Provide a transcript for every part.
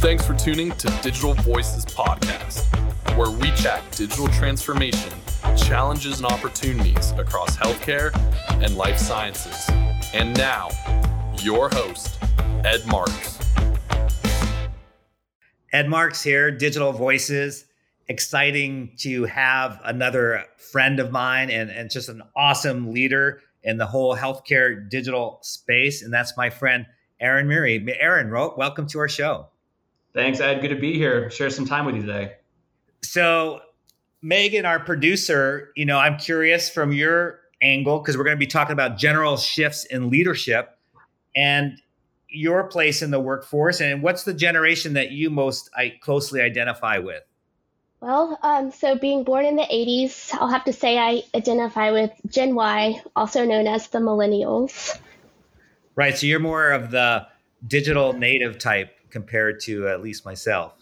Thanks for tuning to Digital Voices Podcast, where we chat digital transformation, challenges, and opportunities across healthcare and life sciences. And now, your host, Ed Marx. Ed Marx here, Digital Voices. Exciting to have another friend of mine and, and just an awesome leader in the whole healthcare digital space. And that's my friend, Aaron Miri. Aaron, welcome to our show. Thanks, Ed. Good to be here. Share some time with you today. So, Megan, our producer, you know, I'm curious from your angle because we're going to be talking about general shifts in leadership and your place in the workforce. And what's the generation that you most I, closely identify with? Well, um, so being born in the 80s, I'll have to say I identify with Gen Y, also known as the millennials. Right. So you're more of the digital native type compared to at least myself.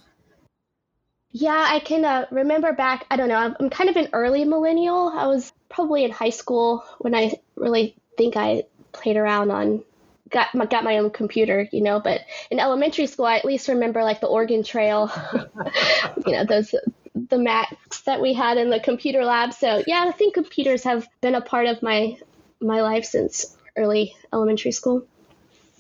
Yeah, I can uh, remember back. I don't know. I'm, I'm kind of an early millennial. I was probably in high school when I really think I played around on got my, got my own computer, you know. But in elementary school, I at least remember like the Oregon Trail, you know, those the Macs that we had in the computer lab. So yeah, I think computers have been a part of my my life since early elementary school.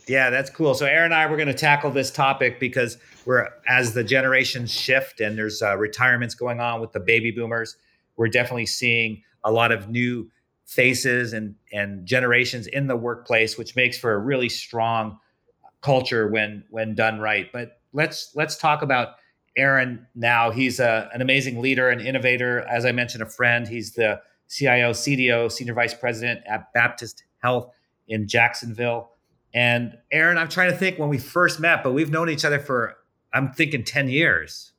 Yeah, that's cool. So Aaron and I we're going to tackle this topic because we're as the generations shift and there's uh, retirements going on with the baby boomers. We're definitely seeing a lot of new faces and and generations in the workplace, which makes for a really strong culture when when done right. But let's let's talk about Aaron now. He's a, an amazing leader and innovator. As I mentioned, a friend. He's the CIO, CDO, Senior Vice President at Baptist Health in Jacksonville. And Aaron, I'm trying to think when we first met, but we've known each other for, I'm thinking 10 years.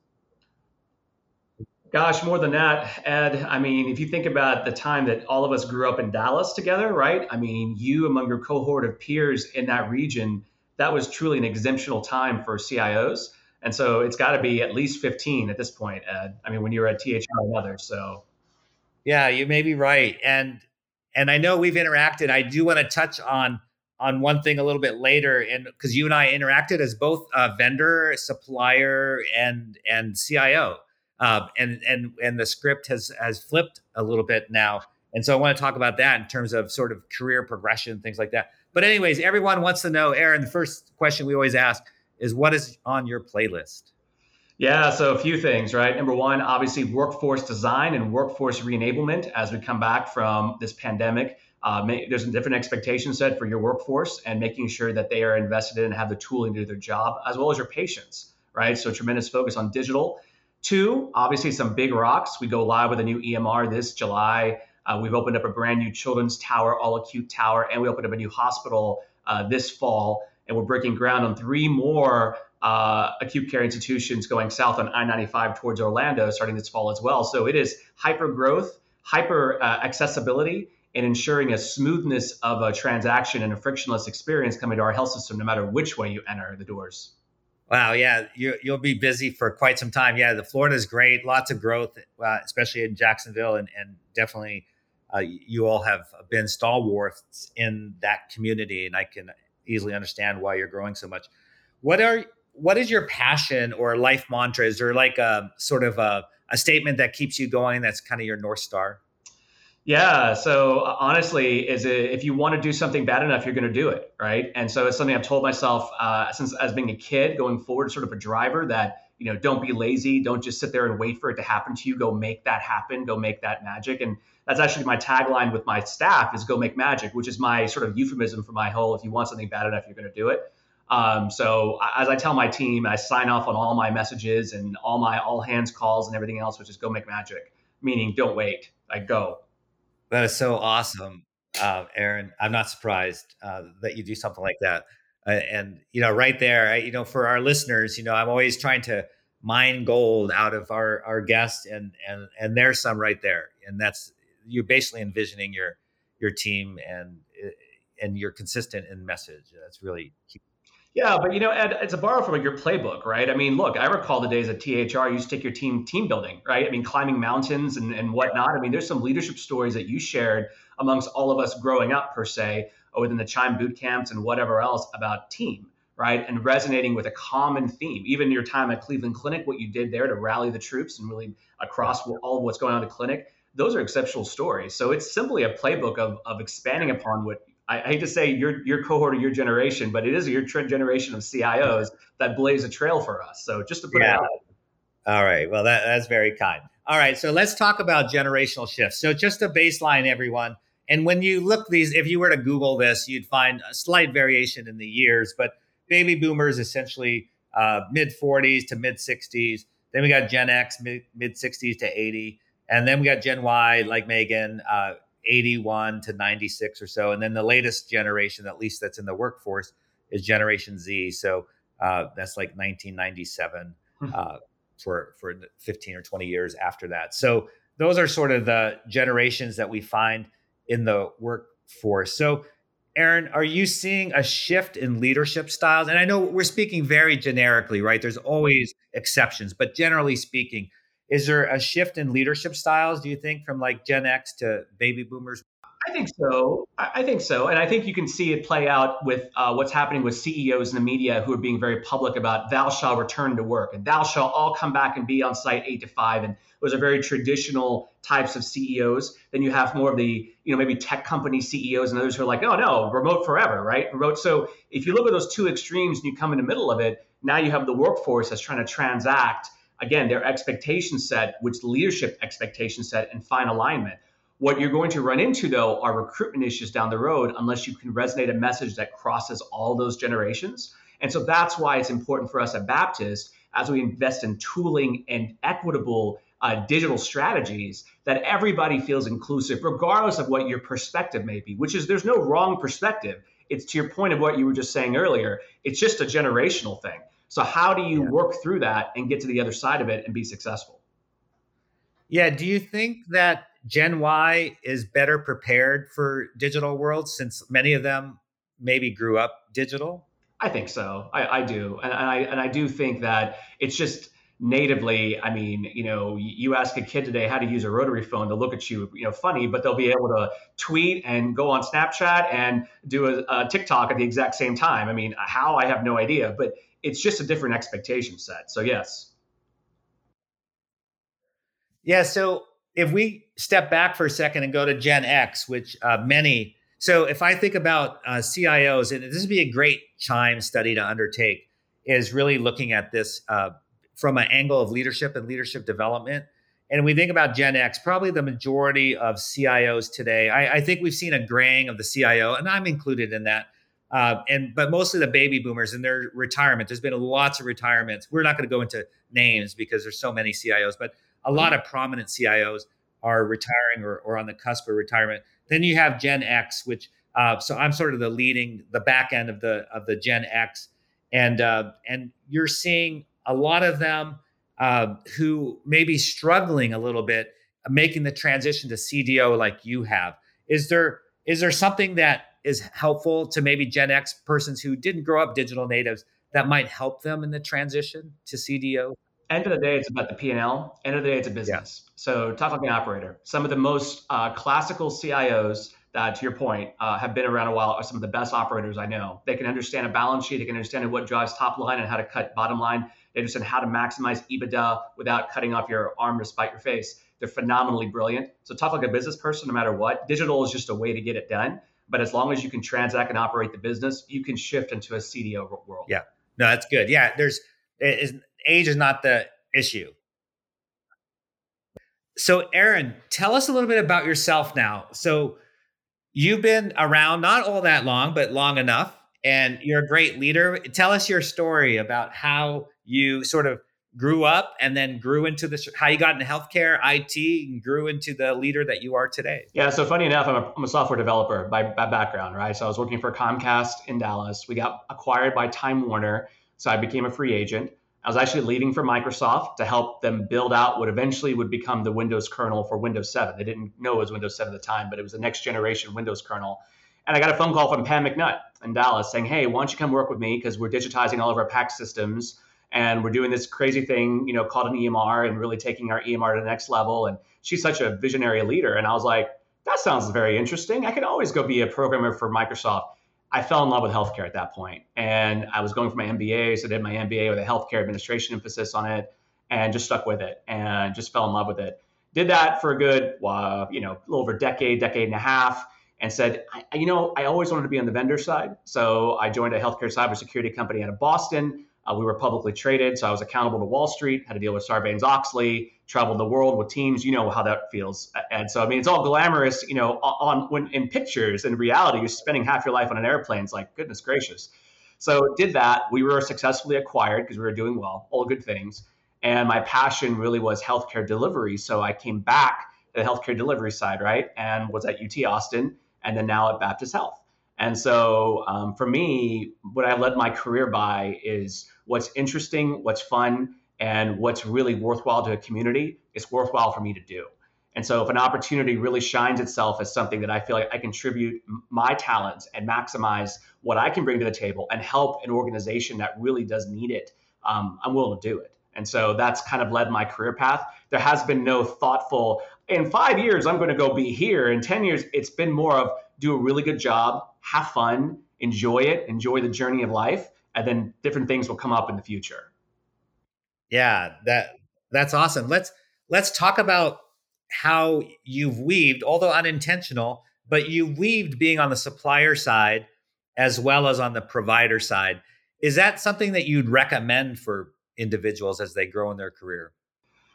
Gosh, more than that, Ed. I mean, if you think about the time that all of us grew up in Dallas together, right? I mean, you among your cohort of peers in that region, that was truly an exemptional time for CIOs. And so it's got to be at least 15 at this point, Ed. I mean, when you were at THR and others. So, yeah, you may be right. And and I know we've interacted. I do want to touch on on one thing a little bit later, and because you and I interacted as both a vendor, supplier, and and CIO, uh, and and and the script has has flipped a little bit now, and so I want to talk about that in terms of sort of career progression, things like that. But anyways, everyone wants to know, Aaron. The first question we always ask is, what is on your playlist? Yeah, so a few things, right? Number one, obviously workforce design and workforce re-enablement as we come back from this pandemic. Uh, may, there's a different expectation set for your workforce and making sure that they are invested in and have the tooling to do their job, as well as your patients, right? So tremendous focus on digital. Two, obviously some big rocks. We go live with a new EMR this July. Uh, we've opened up a brand new children's tower, all acute tower, and we opened up a new hospital uh, this fall. And we're breaking ground on three more uh, acute care institutions going south on I 95 towards Orlando starting this fall as well. So it is hyper growth, hyper uh, accessibility, and ensuring a smoothness of a transaction and a frictionless experience coming to our health system, no matter which way you enter the doors. Wow, yeah, you, will be busy for quite some time. Yeah, the Florida is great, lots of growth, uh, especially in Jacksonville, and, and definitely uh, you all have been stalwarts in that community, and I can easily understand why you're growing so much. What are what is your passion or life mantra? Is there like a sort of a, a statement that keeps you going? That's kind of your north star. Yeah. So uh, honestly, is it, if you want to do something bad enough, you're going to do it, right? And so it's something I've told myself uh, since as being a kid, going forward, sort of a driver that you know, don't be lazy, don't just sit there and wait for it to happen to you. Go make that happen. Go make that magic. And that's actually my tagline with my staff is "Go make magic," which is my sort of euphemism for my whole. If you want something bad enough, you're going to do it. Um, so as I tell my team, I sign off on all my messages and all my all hands calls and everything else, which is "Go make magic," meaning don't wait. Like go. That is so awesome, uh, Aaron. I'm not surprised uh, that you do something like that. Uh, and you know, right there, you know, for our listeners, you know, I'm always trying to mine gold out of our our guests, and and and there's some right there. And that's you're basically envisioning your your team and uh, and you're consistent in message. That's really key. Yeah, but you know, Ed, it's a borrow from your playbook, right? I mean, look, I recall the days at THR, you used to take your team team building, right? I mean, climbing mountains and, and whatnot. I mean, there's some leadership stories that you shared amongst all of us growing up, per se, or within the Chime boot camps and whatever else about team, right? And resonating with a common theme. Even your time at Cleveland Clinic, what you did there to rally the troops and really across all of what's going on in the clinic, those are exceptional stories. So it's simply a playbook of, of expanding upon what I, hate to say your your cohort or your generation, but it is your generation of CIOs that blaze a trail for us. So just to put yeah. it out. All right. Well, that, that's very kind. All right. So let's talk about generational shifts. So just a baseline, everyone. And when you look these, if you were to Google this, you'd find a slight variation in the years, but baby boomers essentially uh, mid 40s to mid 60s. Then we got Gen X mid 60s to 80. And then we got Gen Y, like Megan, uh, 81 to 96 or so. And then the latest generation, at least that's in the workforce, is Generation Z. So uh, that's like 1997 mm-hmm. uh, for, for 15 or 20 years after that. So those are sort of the generations that we find in the workforce. So, Aaron, are you seeing a shift in leadership styles? And I know we're speaking very generically, right? There's always exceptions, but generally speaking, is there a shift in leadership styles, do you think, from like Gen X to baby boomers? I think so. I think so. And I think you can see it play out with uh, what's happening with CEOs in the media who are being very public about thou shall return to work and thou shall all come back and be on site eight to five. And those are very traditional types of CEOs. Then you have more of the, you know, maybe tech company CEOs and others who are like, oh no, remote forever, right? Remote. So if you look at those two extremes and you come in the middle of it, now you have the workforce that's trying to transact again, their expectation set, which leadership expectation set, and find alignment. What you're going to run into, though, are recruitment issues down the road unless you can resonate a message that crosses all those generations. And so that's why it's important for us at Baptist, as we invest in tooling and equitable uh, digital strategies, that everybody feels inclusive, regardless of what your perspective may be, which is there's no wrong perspective. It's to your point of what you were just saying earlier, it's just a generational thing. So how do you yeah. work through that and get to the other side of it and be successful? Yeah, do you think that Gen Y is better prepared for digital worlds since many of them maybe grew up digital? I think so. I, I do, and, and I and I do think that it's just natively i mean you know you ask a kid today how to use a rotary phone to look at you you know funny but they'll be able to tweet and go on snapchat and do a, a tiktok at the exact same time i mean how i have no idea but it's just a different expectation set. So yes. Yeah. So if we step back for a second and go to Gen X, which uh, many, so if I think about uh, CIOs, and this would be a great chime study to undertake, is really looking at this uh, from an angle of leadership and leadership development. And we think about Gen X, probably the majority of CIOs today. I, I think we've seen a graying of the CIO, and I'm included in that uh, and but mostly the baby boomers and their retirement. There's been lots of retirements. We're not going to go into names because there's so many CIOs, but a lot of prominent CIOs are retiring or, or on the cusp of retirement. Then you have Gen X, which uh, so I'm sort of the leading the back end of the of the Gen X, and uh, and you're seeing a lot of them uh, who may be struggling a little bit making the transition to CDO like you have. Is there is there something that is helpful to maybe Gen X persons who didn't grow up digital natives that might help them in the transition to CDO? End of the day, it's about the P&L. End of the day, it's a business. Yeah. So talk like an operator. Some of the most uh, classical CIOs that, to your point, uh, have been around a while are some of the best operators I know. They can understand a balance sheet. They can understand what drives top line and how to cut bottom line. They understand how to maximize EBITDA without cutting off your arm to spite your face. They're phenomenally brilliant. So talk like a business person, no matter what. Digital is just a way to get it done. But as long as you can transact and operate the business, you can shift into a CDO world. Yeah, no, that's good. Yeah, there's is, age is not the issue. So, Aaron, tell us a little bit about yourself now. So, you've been around not all that long, but long enough, and you're a great leader. Tell us your story about how you sort of grew up and then grew into this how you got into healthcare it and grew into the leader that you are today. Yeah so funny enough i'm a, I'm a software developer by, by background right? So i was working for comcast in dallas. We got acquired by time warner so i became a free agent. I was actually leaving for microsoft to help them build out what eventually would become the windows kernel for windows 7 they didn't know it was windows 7 at the time but it was the next generation windows kernel. And I got a phone call from Pam McNutt in Dallas saying, Hey, why don't you come work with me? Because we're digitizing all of our pac systems and we're doing this crazy thing, you know, called an EMR and really taking our EMR to the next level. And she's such a visionary leader. And I was like, that sounds very interesting. I could always go be a programmer for Microsoft. I fell in love with healthcare at that point, and I was going for my MBA, so I did my MBA with a healthcare administration emphasis on it, and just stuck with it, and just fell in love with it. Did that for a good, uh, you know, a little over a decade, decade and a half, and said, I, you know, I always wanted to be on the vendor side, so I joined a healthcare cybersecurity company out of Boston. Uh, we were publicly traded, so I was accountable to Wall Street, had to deal with Sarbanes Oxley, traveled the world with teams. You know how that feels. And so, I mean, it's all glamorous, you know, on when in pictures. In reality, you're spending half your life on an airplane. It's like, goodness gracious. So, did that. We were successfully acquired because we were doing well, all good things. And my passion really was healthcare delivery. So, I came back to the healthcare delivery side, right? And was at UT Austin and then now at Baptist Health. And so um, for me, what I led my career by is what's interesting, what's fun, and what's really worthwhile to a community. It's worthwhile for me to do. And so if an opportunity really shines itself as something that I feel like I contribute my talents and maximize what I can bring to the table and help an organization that really does need it, um, I'm willing to do it. And so that's kind of led my career path. There has been no thoughtful, in five years, I'm going to go be here. In 10 years, it's been more of do a really good job, have fun, enjoy it, enjoy the journey of life, and then different things will come up in the future. Yeah, that that's awesome. Let's let's talk about how you've weaved, although unintentional, but you weaved being on the supplier side as well as on the provider side. Is that something that you'd recommend for individuals as they grow in their career?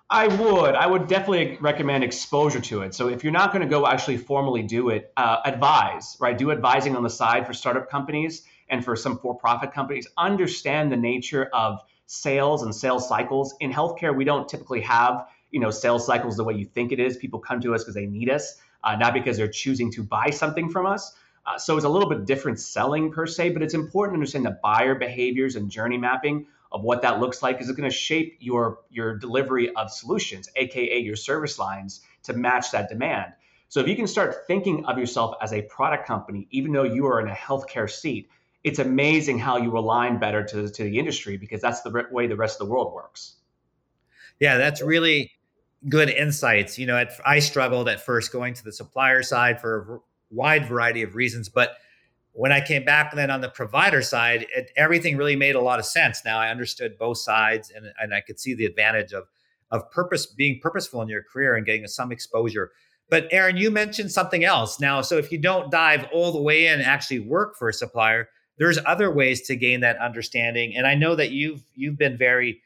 I would. I would definitely recommend exposure to it. So if you're not going to go actually formally do it, uh, advise, right? Do advising on the side for startup companies and for some for-profit companies. Understand the nature of sales and sales cycles. In healthcare, we don't typically have you know sales cycles the way you think it is. People come to us because they need us, uh, not because they're choosing to buy something from us. Uh, so it's a little bit different selling per se, but it's important to understand the buyer behaviors and journey mapping of what that looks like is it going to shape your your delivery of solutions aka your service lines to match that demand so if you can start thinking of yourself as a product company even though you are in a healthcare seat it's amazing how you align better to, to the industry because that's the way the rest of the world works yeah that's really good insights you know at, i struggled at first going to the supplier side for a wide variety of reasons but when I came back then on the provider side, it, everything really made a lot of sense. Now I understood both sides and, and I could see the advantage of of purpose being purposeful in your career and getting some exposure. But Aaron, you mentioned something else. Now, so if you don't dive all the way in and actually work for a supplier, there's other ways to gain that understanding. And I know that you've you've been very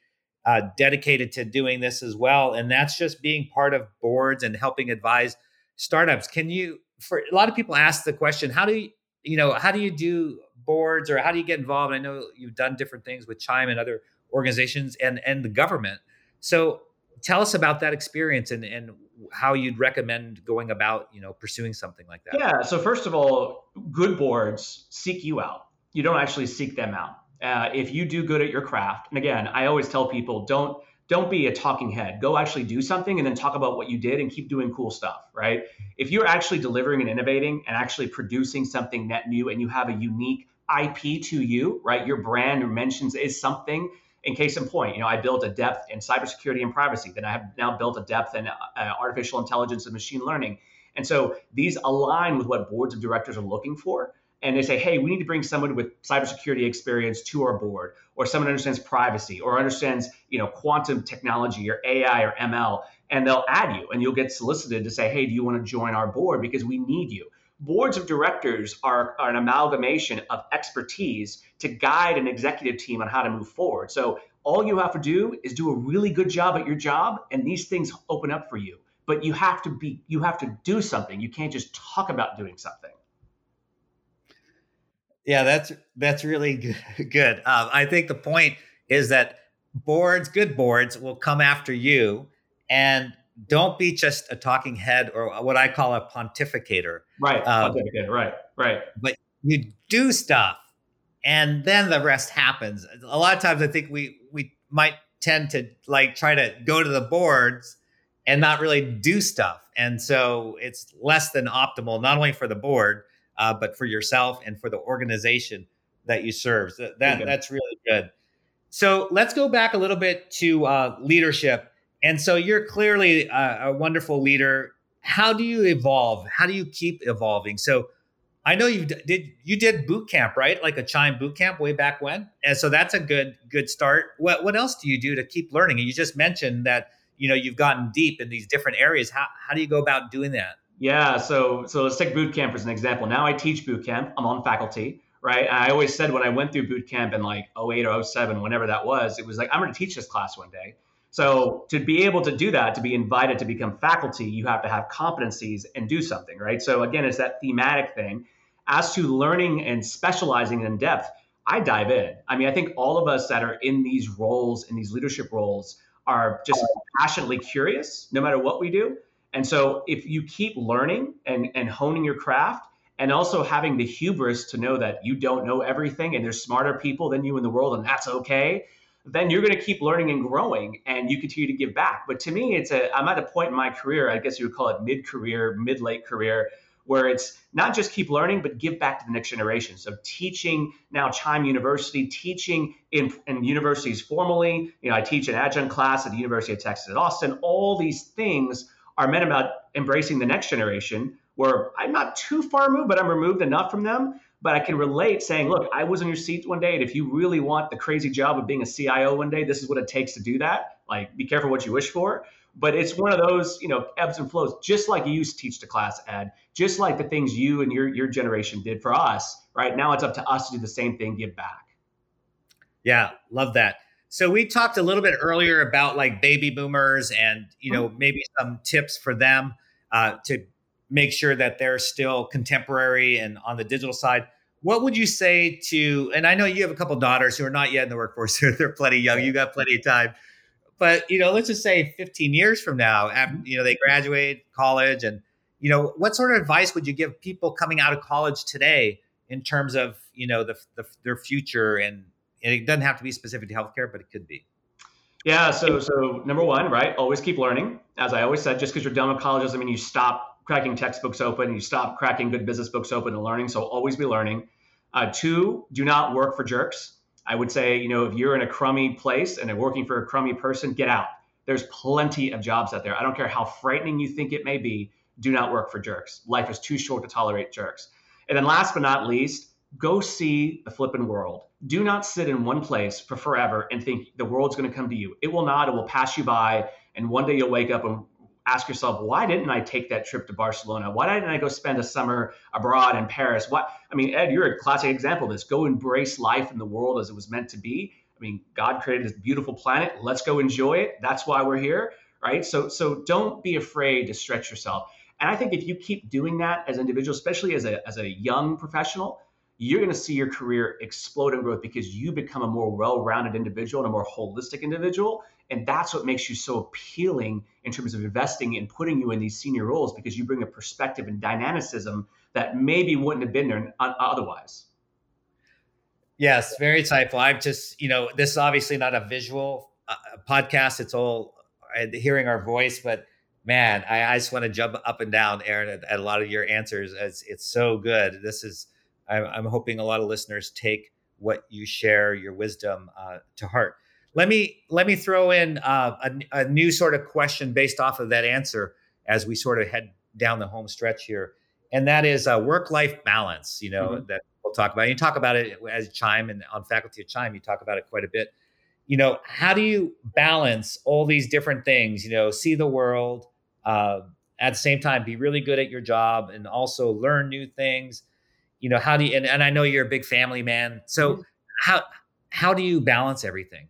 uh, dedicated to doing this as well, and that's just being part of boards and helping advise startups. Can you? For a lot of people ask the question, how do you, you know, how do you do boards or how do you get involved? I know you've done different things with Chime and other organizations and and the government. So tell us about that experience and and how you'd recommend going about, you know, pursuing something like that. Yeah. So first of all, good boards seek you out. You don't actually seek them out. Uh, if you do good at your craft, and again, I always tell people don't don't be a talking head. Go actually do something and then talk about what you did and keep doing cool stuff, right? If you're actually delivering and innovating and actually producing something net new and you have a unique IP to you, right? Your brand or mentions is something. In case in point, you know, I built a depth in cybersecurity and privacy. Then I have now built a depth in uh, artificial intelligence and machine learning. And so these align with what boards of directors are looking for and they say, hey, we need to bring someone with cybersecurity experience to our board, or someone understands privacy, or understands, you know, quantum technology, or AI, or ML, and they'll add you, and you'll get solicited to say, hey, do you want to join our board because we need you. Boards of directors are, are an amalgamation of expertise to guide an executive team on how to move forward. So all you have to do is do a really good job at your job, and these things open up for you. But you have to be, you have to do something. You can't just talk about doing something. Yeah, that's that's really good. Um, I think the point is that boards, good boards, will come after you, and don't be just a talking head or what I call a pontificator. Right, um, pontificator. Right, right. But you do stuff, and then the rest happens. A lot of times, I think we we might tend to like try to go to the boards and not really do stuff, and so it's less than optimal, not only for the board uh, but for yourself and for the organization that you serve. So that that's really good. So let's go back a little bit to uh, leadership. And so you're clearly a, a, wonderful leader. How do you evolve? How do you keep evolving? So I know you did you did boot camp, right? Like a chime boot camp way back when. And so that's a good good start. What what else do you do to keep learning? And you just mentioned that, you know, you've gotten deep in these different areas. How how do you go about doing that? Yeah, so so let's take boot camp as an example. Now I teach boot camp. I'm on faculty, right? And I always said when I went through boot camp in like 08 or 07, whenever that was, it was like I'm going to teach this class one day. So to be able to do that, to be invited to become faculty, you have to have competencies and do something, right? So again, it's that thematic thing. As to learning and specializing in depth, I dive in. I mean, I think all of us that are in these roles, in these leadership roles, are just passionately curious, no matter what we do. And so if you keep learning and, and honing your craft, and also having the hubris to know that you don't know everything and there's smarter people than you in the world, and that's okay then you're going to keep learning and growing and you continue to give back. But to me, it's a, I'm at a point in my career, I guess you would call it mid career, mid late career, where it's not just keep learning, but give back to the next generation. So teaching now Chime University, teaching in, in universities formally, you know, I teach an adjunct class at the University of Texas at Austin. All these things are meant about embracing the next generation where I'm not too far removed, but I'm removed enough from them but I can relate saying, look, I was in your seat one day, and if you really want the crazy job of being a CIO one day, this is what it takes to do that. Like, be careful what you wish for. But it's one of those, you know, ebbs and flows, just like you used to teach the class, Ed, just like the things you and your your generation did for us. Right now, it's up to us to do the same thing, give back. Yeah, love that. So we talked a little bit earlier about like baby boomers and you know mm-hmm. maybe some tips for them uh, to make sure that they're still contemporary and on the digital side. What would you say to, and I know you have a couple daughters who are not yet in the workforce, they're plenty young, you got plenty of time. But, you know, let's just say 15 years from now, after, you know, they graduate college and, you know, what sort of advice would you give people coming out of college today in terms of, you know, the, the their future and, and it doesn't have to be specific to healthcare, but it could be. Yeah. So, so number one, right? Always keep learning. As I always said, just because you're done with college doesn't mean you stop cracking textbooks open. You stop cracking good business books open and learning. So always be learning. Uh, two, do not work for jerks. I would say, you know, if you're in a crummy place and working for a crummy person, get out. There's plenty of jobs out there. I don't care how frightening you think it may be. Do not work for jerks. Life is too short to tolerate jerks. And then last but not least, go see the flipping world. Do not sit in one place for forever and think the world's going to come to you. It will not. It will pass you by. And one day you'll wake up and ask yourself, why didn't I take that trip to Barcelona? Why didn't I go spend a summer abroad in Paris? What I mean, Ed, you're a classic example of this. Go embrace life in the world as it was meant to be. I mean, God created this beautiful planet. Let's go enjoy it. That's why we're here, right? So so don't be afraid to stretch yourself. And I think if you keep doing that as an individual, especially as a as a young professional, you're going to see your career explode in growth because you become a more well-rounded individual and a more holistic individual and that's what makes you so appealing in terms of investing and putting you in these senior roles because you bring a perspective and dynamicism that maybe wouldn't have been there otherwise. Yes, very insightful. I'm just, you know, this is obviously not a visual uh, podcast. It's all uh, hearing our voice, but man, I, I, just want to jump up and down, Aaron, at, at a lot of your answers. It's, it's so good. This is, I'm, I'm, hoping a lot of listeners take what you share, your wisdom, uh, to heart. Let me let me throw in uh, a, a, new sort of question based off of that answer as we sort of head down the home stretch here, and that is uh, work life balance. You know mm-hmm. that we'll talk about. You talk about it as Chime and on faculty at Chime. You talk about it quite a bit. You know, how do you balance all these different things? You know, see the world. Uh, at the same time, be really good at your job and also learn new things. You know, how do you? And, and I know you're a big family man. So mm-hmm. how how do you balance everything?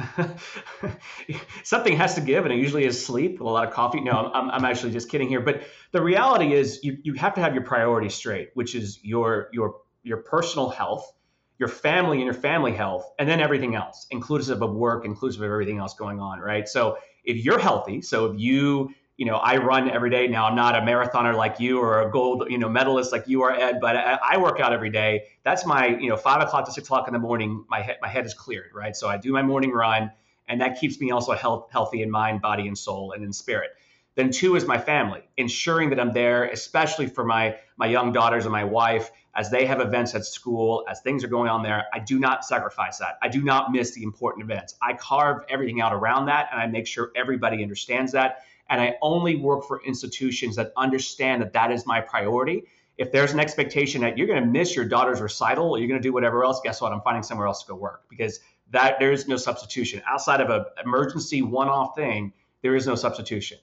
something has to give, and it usually is sleep, a lot of coffee. No, I'm, I'm actually just kidding here. But the reality is, you, you have to have your priorities straight, which is your your your personal health, your family and your family health, and then everything else, inclusive of work, inclusive of everything else going on, right? So if you're healthy, so if you you know, I run every day. Now I'm not a marathoner like you or a gold, you know, medalist like you are, Ed, but I, I, work out every day. That's my, you know, five o'clock to six o'clock in the morning. My head, my head is cleared, right? So I do my morning run, and that keeps me also health, healthy in mind, body, and soul, and in spirit. Then two is my family, ensuring that I'm there, especially for my my young daughters and my wife as they have events at school, as things are going on there. I do not sacrifice that. I do not miss the important events. I carve everything out around that, and I make sure everybody understands that and I only work for institutions that understand that that is my priority. if there's an expectation that you're going to miss your daughter's recital or you're going to do whatever else, guess what? I'm finding somewhere else to go work because that there is no substitution outside of an emergency one-off thing. There is no substitution.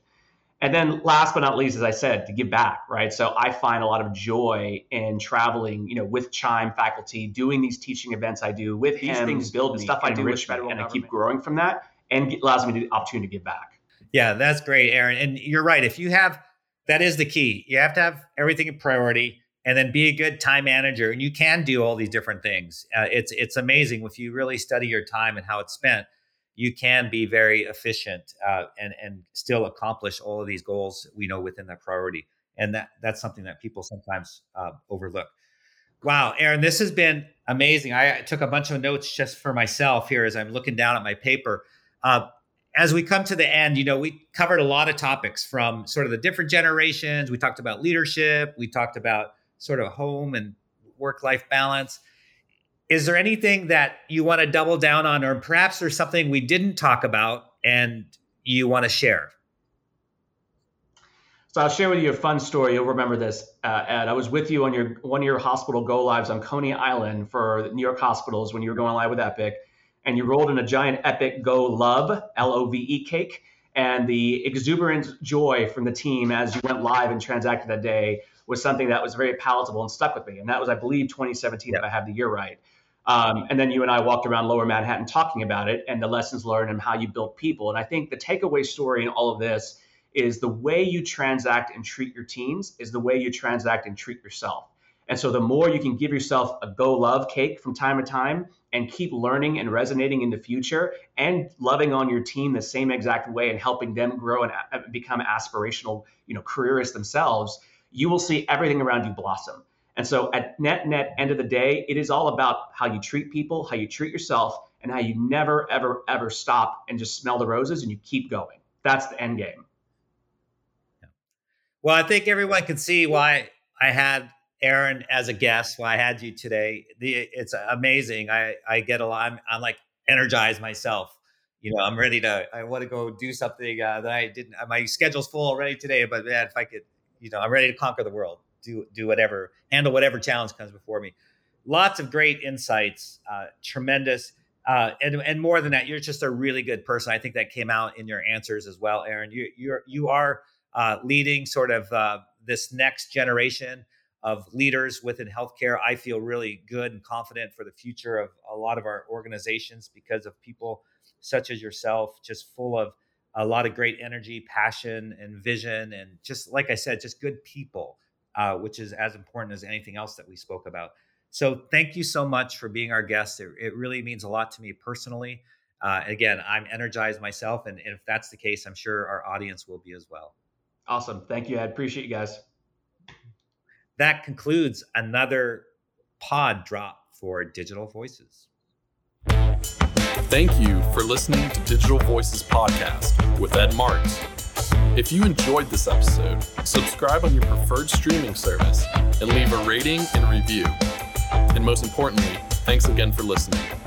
And then last but not least, as I said, to give back, right? So I find a lot of joy in traveling, you know, with Chime faculty, doing these teaching events I do with these things build me, stuff I do with and government. I keep growing from that and allows me the opportunity to give back. Yeah, that's great, Aaron. And you're right. If you have that is the key. You have to have everything in priority and then be a good time manager and you can do all these different things. Uh, it's it's amazing if you really study your time and how it's spent you can be very efficient uh, and and still accomplish all of these goals we know within that priority and that that's something that people sometimes uh, overlook wow aaron this has been amazing I, took a bunch of notes just for myself here as i'm looking down at my paper uh, as we come to the end you know we covered a lot of topics from sort of the different generations we talked about leadership we talked about sort of home and work life balance is there anything that you want to double down on, or perhaps there's something we didn't talk about and you want to share? So I'll share with you a fun story. You'll remember this, uh, Ed. I was with you on your one of your hospital go lives on Coney Island for New York hospitals when you were going live with Epic, and you rolled in a giant Epic Go Love L O V E cake, and the exuberant joy from the team as you went live and transacted that day was something that was very palatable and stuck with me. And that was, I believe, 2017, yep. if I have the year right. Um, and then you and I walked around Lower Manhattan talking about it and the lessons learned and how you built people. And I think the takeaway story in all of this is the way you transact and treat your teams is the way you transact and treat yourself. And so the more you can give yourself a go love cake from time to time and keep learning and resonating in the future and loving on your team the same exact way and helping them grow and uh, become aspirational, you know, careerists themselves, you will see everything around you blossom. And so at net net end of the day, it is all about how you treat people, how you treat yourself, and how you never, ever, ever stop and just smell the roses and you keep going. That's the end game. Well, I think everyone can see why I had Aaron as a guest, why I had you today. The, it's amazing. I, I get a lot, I'm, I'm like energized myself. You know, I'm ready to, I want to go do something uh, that I didn't, my schedule's full already today, but man, if I could, you know, I'm ready to conquer the world do do whatever, handle whatever challenge comes before me. Lots of great insights, uh, tremendous, uh, and and more than that, you're just a really good person. I think that came out in your answers as well, Aaron. You you're you are uh, leading sort of uh, this next generation of leaders within healthcare. I feel really good and confident for the future of a lot of our organizations because of people such as yourself, just full of a lot of great energy, passion, and vision, and just like I said, just good people uh, which is as important as anything else that we spoke about. So thank you so much for being our guest. It, it really means a lot to me personally. Uh, again, I'm energized myself, and, and if that's the case, I'm sure our audience will be as well. Awesome. Thank you. I appreciate you guys. That concludes another pod drop for Digital Voices. Thank you for listening to Digital Voices Podcast with Ed Marx. If you enjoyed this episode, subscribe on your preferred streaming service and leave a rating and review. And most importantly, thanks again for listening.